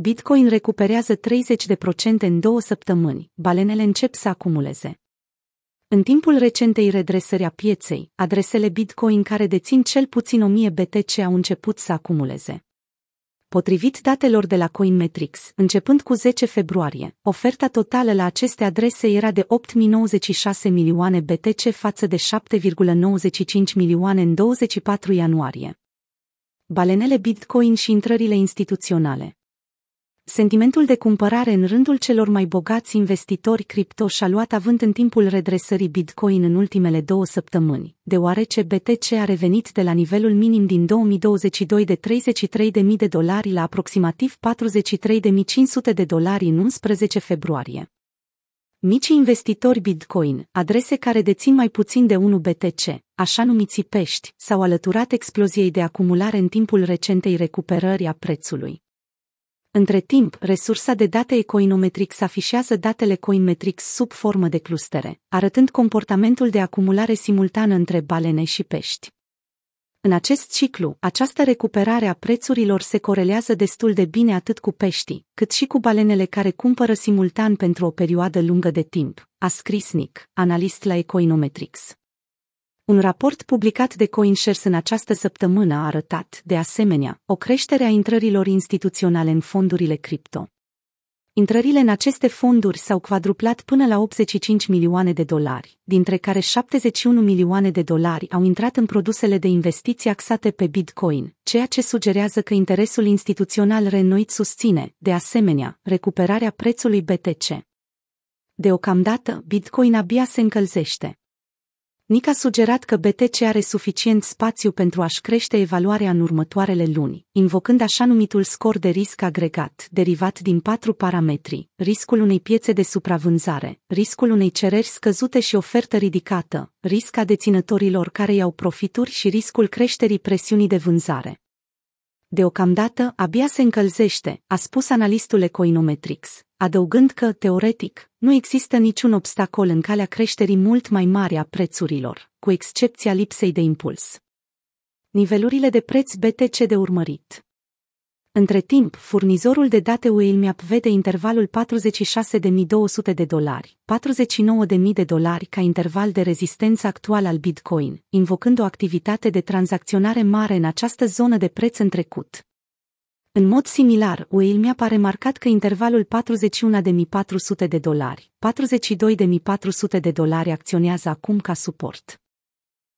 Bitcoin recuperează 30% în două săptămâni, balenele încep să acumuleze. În timpul recentei redresări a pieței, adresele Bitcoin care dețin cel puțin 1000 BTC au început să acumuleze. Potrivit datelor de la Coinmetrics, începând cu 10 februarie, oferta totală la aceste adrese era de 8.096 milioane BTC față de 7,95 milioane în 24 ianuarie. Balenele Bitcoin și intrările instituționale Sentimentul de cumpărare în rândul celor mai bogați investitori cripto și-a luat avânt în timpul redresării Bitcoin în ultimele două săptămâni, deoarece BTC a revenit de la nivelul minim din 2022 de 33.000 de dolari la aproximativ 43.500 de dolari în 11 februarie. Mici investitori Bitcoin, adrese care dețin mai puțin de 1 BTC, așa numiți pești, s-au alăturat exploziei de acumulare în timpul recentei recuperări a prețului. Între timp, resursa de date Ecoinometrix afișează datele Coinmetrix sub formă de clustere, arătând comportamentul de acumulare simultană între balene și pești. În acest ciclu, această recuperare a prețurilor se corelează destul de bine atât cu peștii, cât și cu balenele care cumpără simultan pentru o perioadă lungă de timp, a scris Nick, analist la Ecoinometrix. Un raport publicat de CoinShares în această săptămână a arătat, de asemenea, o creștere a intrărilor instituționale în fondurile cripto. Intrările în aceste fonduri s-au quadruplat până la 85 milioane de dolari, dintre care 71 milioane de dolari au intrat în produsele de investiții axate pe Bitcoin, ceea ce sugerează că interesul instituțional reînnoit susține, de asemenea, recuperarea prețului BTC. Deocamdată, Bitcoin abia se încălzește. Nick a sugerat că BTC are suficient spațiu pentru a-și crește evaluarea în următoarele luni, invocând așa numitul scor de risc agregat, derivat din patru parametri, riscul unei piețe de supravânzare, riscul unei cereri scăzute și ofertă ridicată, risca deținătorilor care iau profituri și riscul creșterii presiunii de vânzare. Deocamdată, abia se încălzește, a spus analistul Ecoinometrix, adăugând că, teoretic, nu există niciun obstacol în calea creșterii mult mai mari a prețurilor, cu excepția lipsei de impuls. Nivelurile de preț BTC de urmărit între timp, furnizorul de date Whale vede intervalul 46.200 de dolari, 49.000 de dolari ca interval de rezistență actual al Bitcoin, invocând o activitate de tranzacționare mare în această zonă de preț în trecut. În mod similar, Whale a remarcat că intervalul 41.400 de dolari, 42.400 de dolari acționează acum ca suport.